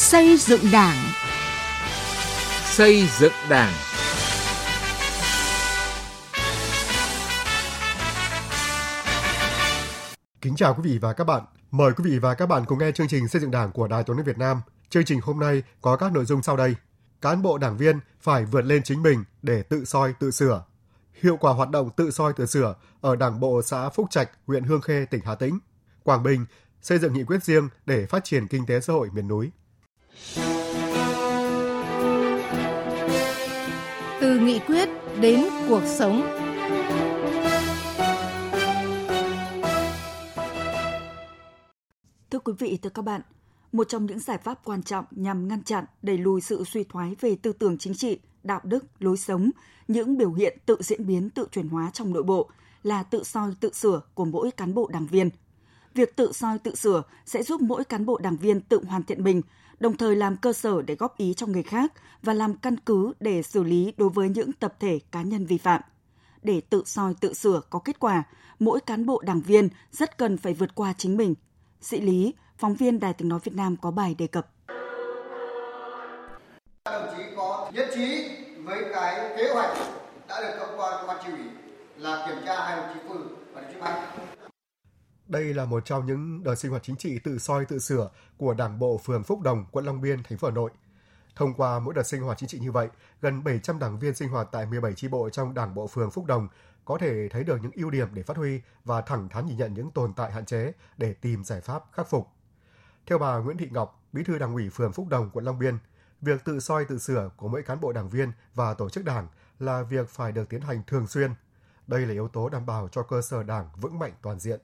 Xây dựng Đảng. Xây dựng Đảng. Kính chào quý vị và các bạn. Mời quý vị và các bạn cùng nghe chương trình Xây dựng Đảng của Đài Tiếng nói Việt Nam. Chương trình hôm nay có các nội dung sau đây. Cán bộ đảng viên phải vượt lên chính mình để tự soi tự sửa. Hiệu quả hoạt động tự soi tự sửa ở Đảng bộ xã Phúc Trạch, huyện Hương Khê, tỉnh Hà Tĩnh. Quảng Bình xây dựng nghị quyết riêng để phát triển kinh tế xã hội miền núi. Từ nghị quyết đến cuộc sống. Thưa quý vị, thưa các bạn, một trong những giải pháp quan trọng nhằm ngăn chặn, đẩy lùi sự suy thoái về tư tưởng chính trị, đạo đức, lối sống, những biểu hiện tự diễn biến, tự chuyển hóa trong nội bộ là tự soi, tự sửa của mỗi cán bộ đảng viên. Việc tự soi, tự sửa sẽ giúp mỗi cán bộ đảng viên tự hoàn thiện mình, đồng thời làm cơ sở để góp ý cho người khác và làm căn cứ để xử lý đối với những tập thể cá nhân vi phạm. Để tự soi tự sửa có kết quả, mỗi cán bộ đảng viên rất cần phải vượt qua chính mình. Sĩ Lý, phóng viên Đài Tiếng Nói Việt Nam có bài đề cập. Đồng chí có nhất trí với cái kế hoạch đã được thông qua ban chỉ ủy là kiểm tra hai đồng chí Phương và đồng chí Mạnh. Đây là một trong những đợt sinh hoạt chính trị tự soi tự sửa của Đảng bộ phường Phúc Đồng, quận Long Biên, thành phố Hà Nội. Thông qua mỗi đợt sinh hoạt chính trị như vậy, gần 700 đảng viên sinh hoạt tại 17 chi bộ trong Đảng bộ phường Phúc Đồng có thể thấy được những ưu điểm để phát huy và thẳng thắn nhìn nhận những tồn tại hạn chế để tìm giải pháp khắc phục. Theo bà Nguyễn Thị Ngọc, Bí thư Đảng ủy phường Phúc Đồng, quận Long Biên, việc tự soi tự sửa của mỗi cán bộ đảng viên và tổ chức đảng là việc phải được tiến hành thường xuyên. Đây là yếu tố đảm bảo cho cơ sở đảng vững mạnh toàn diện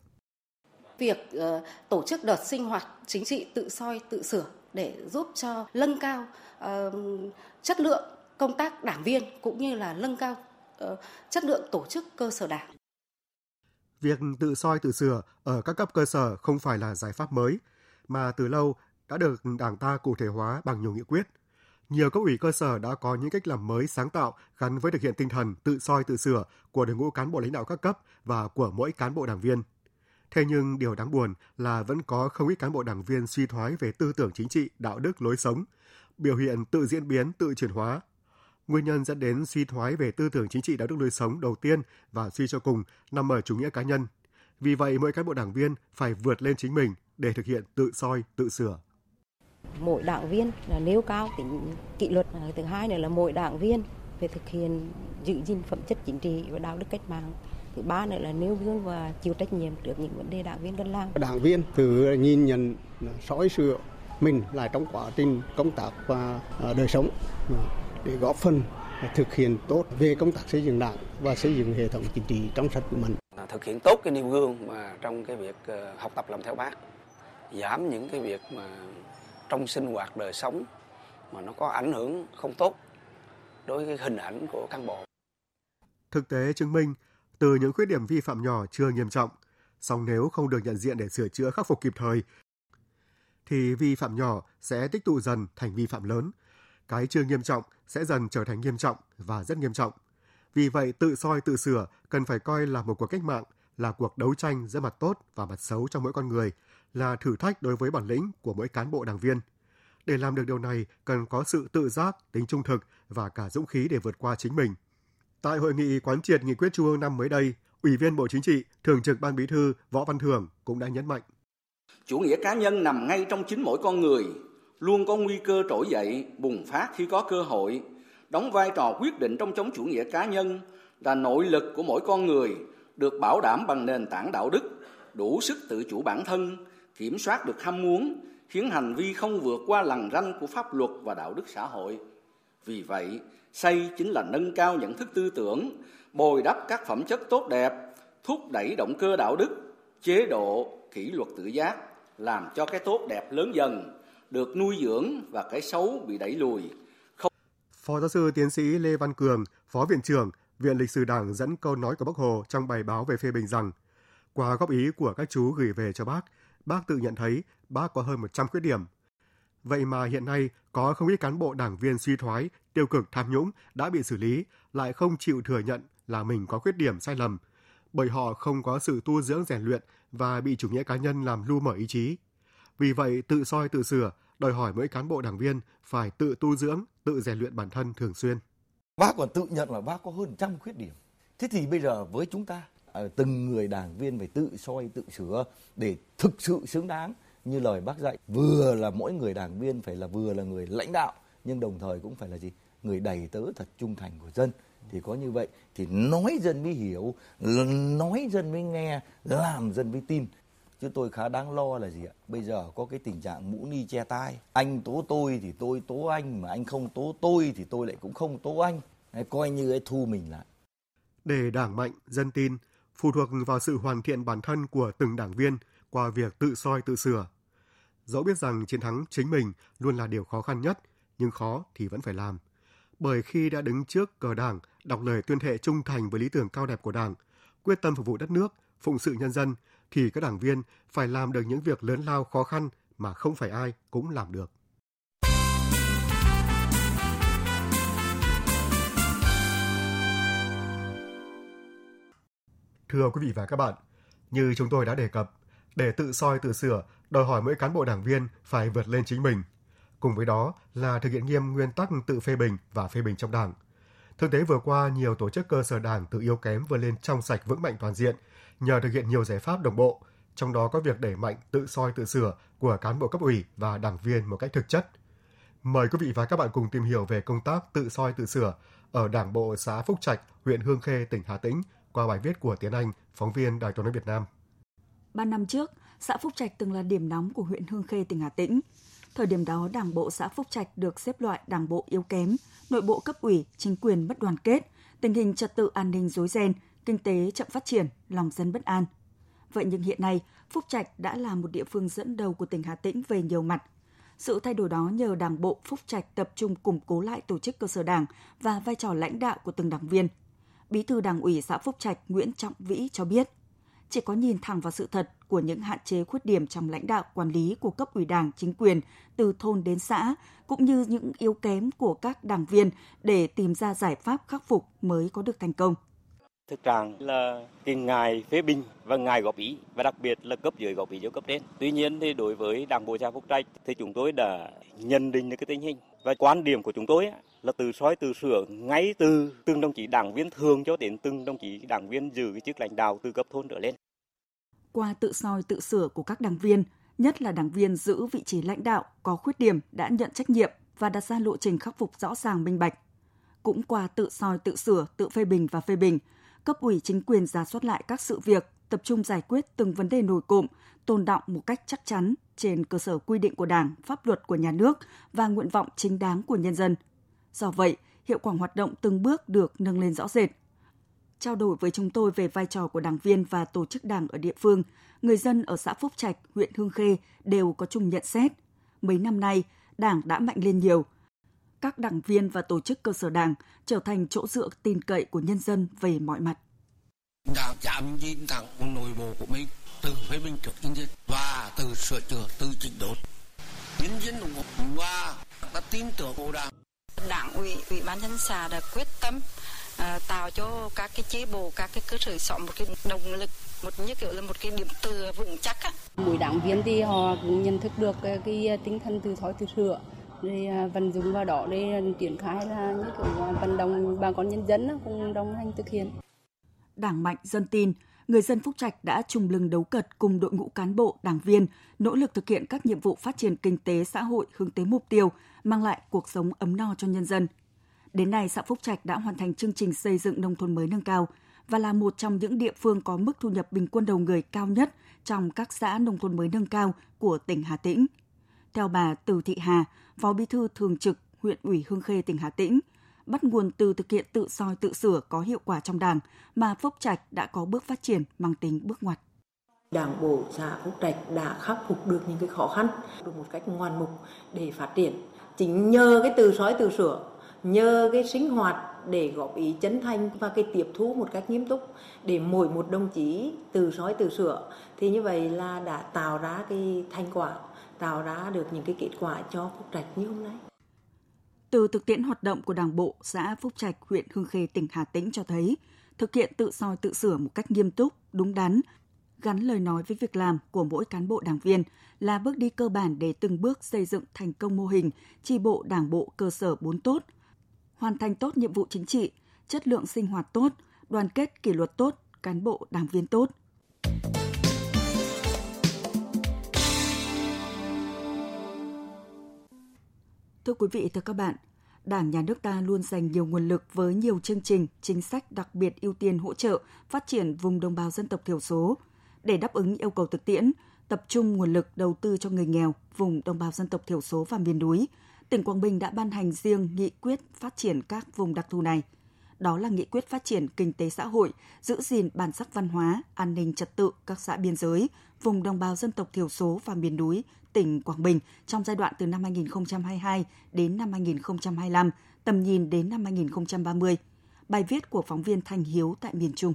việc uh, tổ chức đợt sinh hoạt chính trị tự soi tự sửa để giúp cho nâng cao uh, chất lượng công tác đảng viên cũng như là nâng cao uh, chất lượng tổ chức cơ sở đảng. Việc tự soi tự sửa ở các cấp cơ sở không phải là giải pháp mới mà từ lâu đã được Đảng ta cụ thể hóa bằng nhiều nghị quyết. Nhiều cấp ủy cơ sở đã có những cách làm mới sáng tạo gắn với thực hiện tinh thần tự soi tự sửa của đội ngũ cán bộ lãnh đạo các cấp và của mỗi cán bộ đảng viên. Thế nhưng điều đáng buồn là vẫn có không ít cán bộ đảng viên suy thoái về tư tưởng chính trị, đạo đức, lối sống, biểu hiện tự diễn biến, tự chuyển hóa. Nguyên nhân dẫn đến suy thoái về tư tưởng chính trị, đạo đức, lối sống đầu tiên và suy cho cùng nằm ở chủ nghĩa cá nhân. Vì vậy, mỗi cán bộ đảng viên phải vượt lên chính mình để thực hiện tự soi, tự sửa. Mỗi đảng viên là nêu cao tính kỷ luật, thứ hai nữa là mỗi đảng viên phải thực hiện giữ gìn phẩm chất chính trị và đạo đức cách mạng thứ ba nữa là nêu gương và chịu trách nhiệm trước những vấn đề đảng viên cần làm đảng viên tự nhìn nhận soi sửa mình lại trong quá trình công tác và à, đời sống để góp phần thực hiện tốt về công tác xây dựng đảng và xây dựng hệ thống chính trị trong sạch của mình thực hiện tốt cái nêu gương mà trong cái việc ờ, học tập làm theo bác giảm những cái việc mà trong sinh hoạt đời sống mà nó có ảnh hưởng không tốt đối với hình ảnh của cán bộ. Thực tế chứng minh từ những khuyết điểm vi phạm nhỏ chưa nghiêm trọng, song nếu không được nhận diện để sửa chữa khắc phục kịp thời, thì vi phạm nhỏ sẽ tích tụ dần thành vi phạm lớn. Cái chưa nghiêm trọng sẽ dần trở thành nghiêm trọng và rất nghiêm trọng. Vì vậy, tự soi tự sửa cần phải coi là một cuộc cách mạng, là cuộc đấu tranh giữa mặt tốt và mặt xấu trong mỗi con người, là thử thách đối với bản lĩnh của mỗi cán bộ đảng viên. Để làm được điều này, cần có sự tự giác, tính trung thực và cả dũng khí để vượt qua chính mình – Tại hội nghị quán triệt nghị quyết Trung ương năm mới đây, Ủy viên Bộ Chính trị, Thường trực Ban Bí thư Võ Văn Thưởng cũng đã nhấn mạnh. Chủ nghĩa cá nhân nằm ngay trong chính mỗi con người, luôn có nguy cơ trỗi dậy, bùng phát khi có cơ hội, đóng vai trò quyết định trong chống chủ nghĩa cá nhân là nội lực của mỗi con người được bảo đảm bằng nền tảng đạo đức, đủ sức tự chủ bản thân, kiểm soát được ham muốn, khiến hành vi không vượt qua lằn ranh của pháp luật và đạo đức xã hội. Vì vậy, Xây chính là nâng cao nhận thức tư tưởng, bồi đắp các phẩm chất tốt đẹp, thúc đẩy động cơ đạo đức, chế độ, kỷ luật tự giác, làm cho cái tốt đẹp lớn dần, được nuôi dưỡng và cái xấu bị đẩy lùi. Không... Phó giáo sư tiến sĩ Lê Văn Cường, Phó Viện trưởng Viện Lịch sử Đảng dẫn câu nói của Bác Hồ trong bài báo về phê bình rằng qua góp ý của các chú gửi về cho bác, bác tự nhận thấy bác có hơn 100 khuyết điểm, Vậy mà hiện nay có không ít cán bộ đảng viên suy thoái, tiêu cực tham nhũng đã bị xử lý, lại không chịu thừa nhận là mình có khuyết điểm sai lầm, bởi họ không có sự tu dưỡng rèn luyện và bị chủ nghĩa cá nhân làm lu mở ý chí. Vì vậy, tự soi tự sửa đòi hỏi mỗi cán bộ đảng viên phải tự tu dưỡng, tự rèn luyện bản thân thường xuyên. Bác còn tự nhận là bác có hơn trăm khuyết điểm. Thế thì bây giờ với chúng ta, ờ, từng người đảng viên phải tự soi, tự sửa để thực sự xứng đáng như lời bác dạy. Vừa là mỗi người đảng viên phải là vừa là người lãnh đạo, nhưng đồng thời cũng phải là gì? Người đầy tớ thật trung thành của dân. Thì có như vậy thì nói dân mới hiểu nói dân mới nghe làm dân mới tin. Chứ tôi khá đáng lo là gì ạ? Bây giờ có cái tình trạng mũ ni che tai. Anh tố tôi thì tôi tố anh mà anh không tố tôi thì tôi lại cũng không tố anh. Coi như ấy thu mình lại. Để đảng mạnh dân tin phụ thuộc vào sự hoàn thiện bản thân của từng đảng viên qua việc tự soi tự sửa dẫu biết rằng chiến thắng chính mình luôn là điều khó khăn nhất nhưng khó thì vẫn phải làm bởi khi đã đứng trước cờ đảng, đọc lời tuyên thệ trung thành với lý tưởng cao đẹp của đảng, quyết tâm phục vụ đất nước, phụng sự nhân dân, thì các đảng viên phải làm được những việc lớn lao khó khăn mà không phải ai cũng làm được. Thưa quý vị và các bạn, như chúng tôi đã đề cập, để tự soi tự sửa, đòi hỏi mỗi cán bộ đảng viên phải vượt lên chính mình – Cùng với đó là thực hiện nghiêm nguyên tắc tự phê bình và phê bình trong Đảng. Thực tế vừa qua, nhiều tổ chức cơ sở Đảng từ yếu kém vươn lên trong sạch vững mạnh toàn diện nhờ thực hiện nhiều giải pháp đồng bộ, trong đó có việc đẩy mạnh tự soi tự sửa của cán bộ cấp ủy và đảng viên một cách thực chất. Mời quý vị và các bạn cùng tìm hiểu về công tác tự soi tự sửa ở Đảng bộ xã Phúc Trạch, huyện Hương Khê, tỉnh Hà Tĩnh qua bài viết của Tiến Anh, phóng viên Đài Truyền hình Việt Nam. Ba năm trước, xã Phúc Trạch từng là điểm nóng của huyện Hương Khê, tỉnh Hà Tĩnh. Thời điểm đó, Đảng bộ xã Phúc Trạch được xếp loại đảng bộ yếu kém, nội bộ cấp ủy, chính quyền bất đoàn kết, tình hình trật tự an ninh rối ren, kinh tế chậm phát triển, lòng dân bất an. Vậy nhưng hiện nay, Phúc Trạch đã là một địa phương dẫn đầu của tỉnh Hà Tĩnh về nhiều mặt. Sự thay đổi đó nhờ Đảng bộ Phúc Trạch tập trung củng cố lại tổ chức cơ sở Đảng và vai trò lãnh đạo của từng đảng viên. Bí thư Đảng ủy xã Phúc Trạch Nguyễn Trọng Vĩ cho biết, chỉ có nhìn thẳng vào sự thật của những hạn chế khuyết điểm trong lãnh đạo quản lý của cấp ủy đảng chính quyền, từ thôn đến xã, cũng như những yếu kém của các đảng viên để tìm ra giải pháp khắc phục mới có được thành công. Thực trạng là cái ngài phê bình và ngài góp ý và đặc biệt là cấp dưới góp ý cho cấp trên. Tuy nhiên thì đối với đảng bộ xã Phúc Trạch thì chúng tôi đã nhận định được cái tình hình và quan điểm của chúng tôi là từ soi từ sửa ngay từ từng đồng chí đảng viên thường cho đến từng đồng chí đảng viên giữ cái chức lãnh đạo từ cấp thôn trở lên. Qua tự soi tự sửa của các đảng viên, nhất là đảng viên giữ vị trí lãnh đạo có khuyết điểm đã nhận trách nhiệm và đặt ra lộ trình khắc phục rõ ràng minh bạch. Cũng qua tự soi tự sửa, tự phê bình và phê bình, cấp ủy chính quyền ra soát lại các sự việc, tập trung giải quyết từng vấn đề nổi cộm, tồn động một cách chắc chắn trên cơ sở quy định của Đảng, pháp luật của nhà nước và nguyện vọng chính đáng của nhân dân. Do vậy, hiệu quả hoạt động từng bước được nâng lên rõ rệt. Trao đổi với chúng tôi về vai trò của đảng viên và tổ chức đảng ở địa phương, người dân ở xã Phúc Trạch, huyện Hương Khê đều có chung nhận xét. Mấy năm nay, đảng đã mạnh lên nhiều. Các đảng viên và tổ chức cơ sở đảng trở thành chỗ dựa tin cậy của nhân dân về mọi mặt. Đảng dám nhìn thẳng nội bộ của mình từ phê bình trước nhân dân và từ sửa chữa, từ chỉnh đốn. Nhân dân ủng hộ và đã tin tưởng vào đảng. Đảng ủy, ủy ban nhân xã đã quyết tâm uh, tạo cho các cái chế bộ, các cái cơ sở xã một cái động lực một như kiểu là một cái điểm tựa vững chắc á. Mỗi đảng viên thì họ cũng nhận thức được cái, cái tinh thần từ thói từ sửa rồi à, vận dụng vào đó để à, triển khai là những kiểu à, vận động bà con nhân dân cùng đồng hành thực hiện. Đảng mạnh dân tin, người dân Phúc Trạch đã trùng lưng đấu cật cùng đội ngũ cán bộ, đảng viên, nỗ lực thực hiện các nhiệm vụ phát triển kinh tế xã hội hướng tới mục tiêu mang lại cuộc sống ấm no cho nhân dân. Đến nay, xã Phúc Trạch đã hoàn thành chương trình xây dựng nông thôn mới nâng cao và là một trong những địa phương có mức thu nhập bình quân đầu người cao nhất trong các xã nông thôn mới nâng cao của tỉnh Hà Tĩnh. Theo bà Từ Thị Hà, Phó Bí thư Thường trực huyện ủy Hương Khê tỉnh Hà Tĩnh, bắt nguồn từ thực hiện tự soi tự sửa có hiệu quả trong Đảng mà Phúc Trạch đã có bước phát triển mang tính bước ngoặt. Đảng bộ xã Phúc Trạch đã khắc phục được những cái khó khăn được một cách ngoan mục để phát triển. Chính nhờ cái từ soi tự sửa, nhờ cái sinh hoạt để góp ý chân thành và cái tiếp thu một cách nghiêm túc để mỗi một đồng chí từ soi từ sửa thì như vậy là đã tạo ra cái thành quả tạo ra được những cái kết quả cho Phúc Trạch như hôm nay. Từ thực tiễn hoạt động của Đảng bộ xã Phúc Trạch, huyện Hương Khê, tỉnh Hà Tĩnh cho thấy, thực hiện tự soi tự sửa một cách nghiêm túc, đúng đắn gắn lời nói với việc làm của mỗi cán bộ đảng viên là bước đi cơ bản để từng bước xây dựng thành công mô hình tri bộ đảng bộ cơ sở bốn tốt, hoàn thành tốt nhiệm vụ chính trị, chất lượng sinh hoạt tốt, đoàn kết kỷ luật tốt, cán bộ đảng viên tốt. Thưa quý vị, thưa các bạn, Đảng, Nhà nước ta luôn dành nhiều nguồn lực với nhiều chương trình, chính sách đặc biệt ưu tiên hỗ trợ phát triển vùng đồng bào dân tộc thiểu số. Để đáp ứng yêu cầu thực tiễn, tập trung nguồn lực đầu tư cho người nghèo, vùng đồng bào dân tộc thiểu số và miền núi, tỉnh Quảng Bình đã ban hành riêng nghị quyết phát triển các vùng đặc thù này. Đó là nghị quyết phát triển kinh tế xã hội, giữ gìn bản sắc văn hóa, an ninh trật tự các xã biên giới, vùng đồng bào dân tộc thiểu số và miền núi tỉnh Quảng Bình trong giai đoạn từ năm 2022 đến năm 2025, tầm nhìn đến năm 2030. Bài viết của phóng viên Thanh Hiếu tại miền Trung.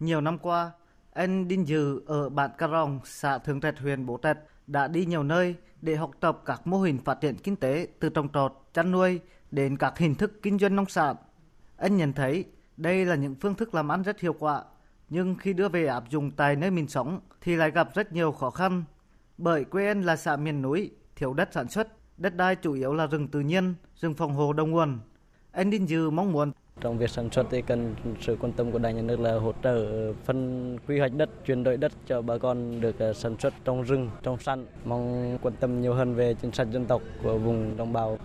Nhiều năm qua, anh Đinh Dừ ở bản Cà Rồng, xã Thường Trạch, huyện Bố Trạch đã đi nhiều nơi để học tập các mô hình phát triển kinh tế từ trồng trọt, chăn nuôi đến các hình thức kinh doanh nông sản. Anh nhận thấy đây là những phương thức làm ăn rất hiệu quả, nhưng khi đưa về áp dụng tại nơi mình sống thì lại gặp rất nhiều khó khăn bởi quê anh là xã miền núi, thiếu đất sản xuất, đất đai chủ yếu là rừng tự nhiên, rừng phòng hộ đầu nguồn. Anh Đinh Dư mong muốn trong việc sản xuất thì cần sự quan tâm của đảng nhà nước là hỗ trợ phân quy hoạch đất, chuyển đổi đất cho bà con được ờ, sản xuất trong rừng, trong săn. Mong quan tâm nhiều hơn về chính sách dân tộc của vùng đồng bào.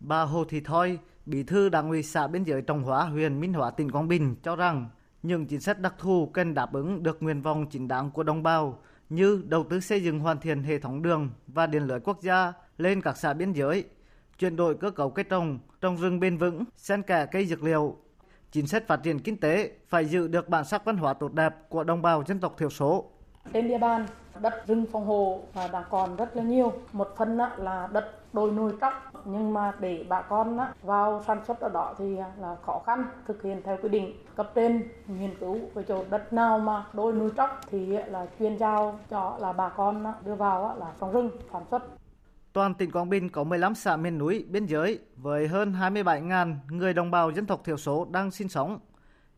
Bà Hồ Thị Thoi, Bí thư Đảng ủy xã biên giới Trọng Hóa, huyện Minh Hóa, tỉnh Quảng Bình cho rằng những chính sách đặc thù cần đáp ứng được nguyện vọng chính đáng của đồng bào như đầu tư xây dựng hoàn thiện hệ thống đường và điện lưới quốc gia lên các xã biên giới, chuyển đổi cơ cấu cây trồng, trồng rừng bền vững, xen kẽ cây dược liệu. Chính sách phát triển kinh tế phải giữ được bản sắc văn hóa tốt đẹp của đồng bào dân tộc thiểu số. Trên địa bàn, đất rừng phòng hộ đã còn rất là nhiều. Một phần là đất đồi nuôi cóc, nhưng mà để bà con vào sản xuất ở đó thì à, là khó khăn thực hiện theo quy định cấp trên nghiên cứu về chỗ đất nào mà đôi nuôi tróc thì à, là chuyên giao cho là bà con đưa vào là trồng rừng sản xuất Toàn tỉnh Quảng Bình có 15 xã miền núi biên giới với hơn 27.000 người đồng bào dân tộc thiểu số đang sinh sống.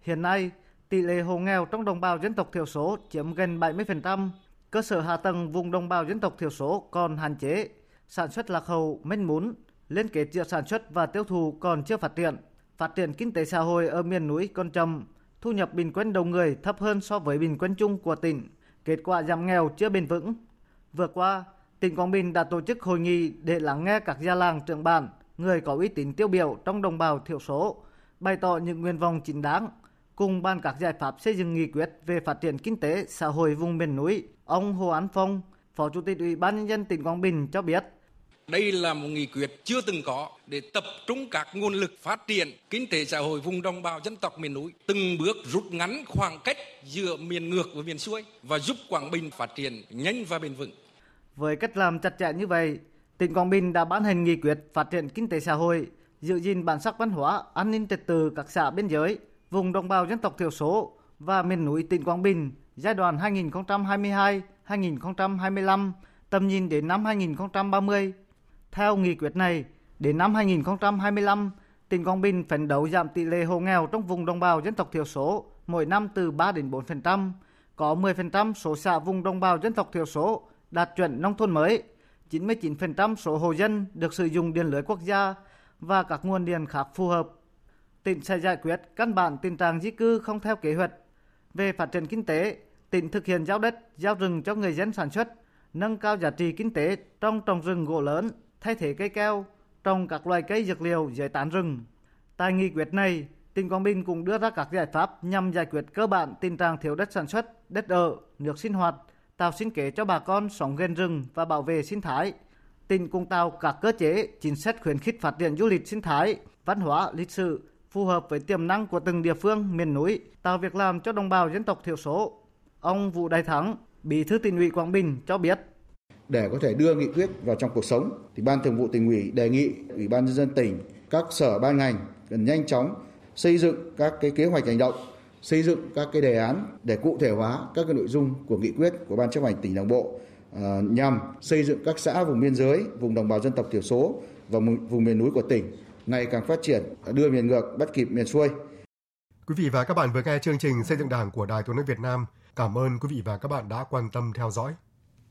Hiện nay, tỷ lệ hộ nghèo trong đồng bào dân tộc thiểu số chiếm gần 70%. Cơ sở hạ tầng vùng đồng bào dân tộc thiểu số còn hạn chế, sản xuất lạc hậu, manh mún, liên kết giữa sản xuất và tiêu thụ còn chưa phát triển. Phát triển kinh tế xã hội ở miền núi còn chậm, thu nhập bình quân đầu người thấp hơn so với bình quân chung của tỉnh. Kết quả giảm nghèo chưa bền vững. Vừa qua, tỉnh Quảng Bình đã tổ chức hội nghị để lắng nghe các gia làng trưởng bản, người có uy tín tiêu biểu trong đồng bào thiểu số, bày tỏ những nguyện vọng chính đáng, cùng ban các giải pháp xây dựng nghị quyết về phát triển kinh tế xã hội vùng miền núi. Ông Hồ Án Phong, Phó Chủ tịch Ủy ban nhân dân tỉnh Quảng Bình cho biết, đây là một nghị quyết chưa từng có để tập trung các nguồn lực phát triển kinh tế xã hội vùng đồng bào dân tộc miền núi, từng bước rút ngắn khoảng cách giữa miền ngược và miền xuôi và giúp Quảng Bình phát triển nhanh và bền vững. Với cách làm chặt chẽ như vậy, tỉnh Quảng Bình đã ban hành nghị quyết phát triển kinh tế xã hội, giữ gìn bản sắc văn hóa, an ninh trật tự các xã biên giới, vùng đồng bào dân tộc thiểu số và miền núi tỉnh Quảng Bình giai đoạn 2022-2025, tầm nhìn đến năm 2030 theo nghị quyết này, đến năm 2025, tỉnh Quảng Bình phấn đấu giảm tỷ lệ hộ nghèo trong vùng đồng bào dân tộc thiểu số mỗi năm từ 3 đến 4%, có 10% số xã vùng đồng bào dân tộc thiểu số đạt chuẩn nông thôn mới, 99% số hộ dân được sử dụng điện lưới quốc gia và các nguồn điện khác phù hợp. Tỉnh sẽ giải quyết căn bản tình trạng di cư không theo kế hoạch. Về phát triển kinh tế, tỉnh thực hiện giao đất, giao rừng cho người dân sản xuất, nâng cao giá trị kinh tế trong trồng rừng gỗ lớn, thay thế cây keo, trồng các loài cây dược liệu dưới tán rừng. Tại nghị quyết này, tỉnh Quảng Bình cũng đưa ra các giải pháp nhằm giải quyết cơ bản tình trạng thiếu đất sản xuất, đất ở, nước sinh hoạt, tạo sinh kế cho bà con sống gần rừng và bảo vệ sinh thái. Tỉnh cũng tạo các cơ chế, chính sách khuyến khích phát triển du lịch sinh thái, văn hóa, lịch sử phù hợp với tiềm năng của từng địa phương miền núi, tạo việc làm cho đồng bào dân tộc thiểu số. Ông Vũ Đại Thắng, Bí thư tỉnh ủy Quảng Bình cho biết để có thể đưa nghị quyết vào trong cuộc sống thì ban thường vụ tỉnh ủy đề nghị ủy ban nhân dân tỉnh các sở ban ngành cần nhanh chóng xây dựng các cái kế hoạch hành động xây dựng các cái đề án để cụ thể hóa các cái nội dung của nghị quyết của ban chấp hành tỉnh đảng bộ ờ, nhằm xây dựng các xã vùng biên giới vùng đồng bào dân tộc thiểu số và vùng miền núi của tỉnh ngày càng phát triển đưa miền ngược bắt kịp miền xuôi Quý vị và các bạn vừa nghe chương trình xây dựng Đảng của Đài Tiếng nói Việt Nam Cảm ơn quý vị và các bạn đã quan tâm theo dõi.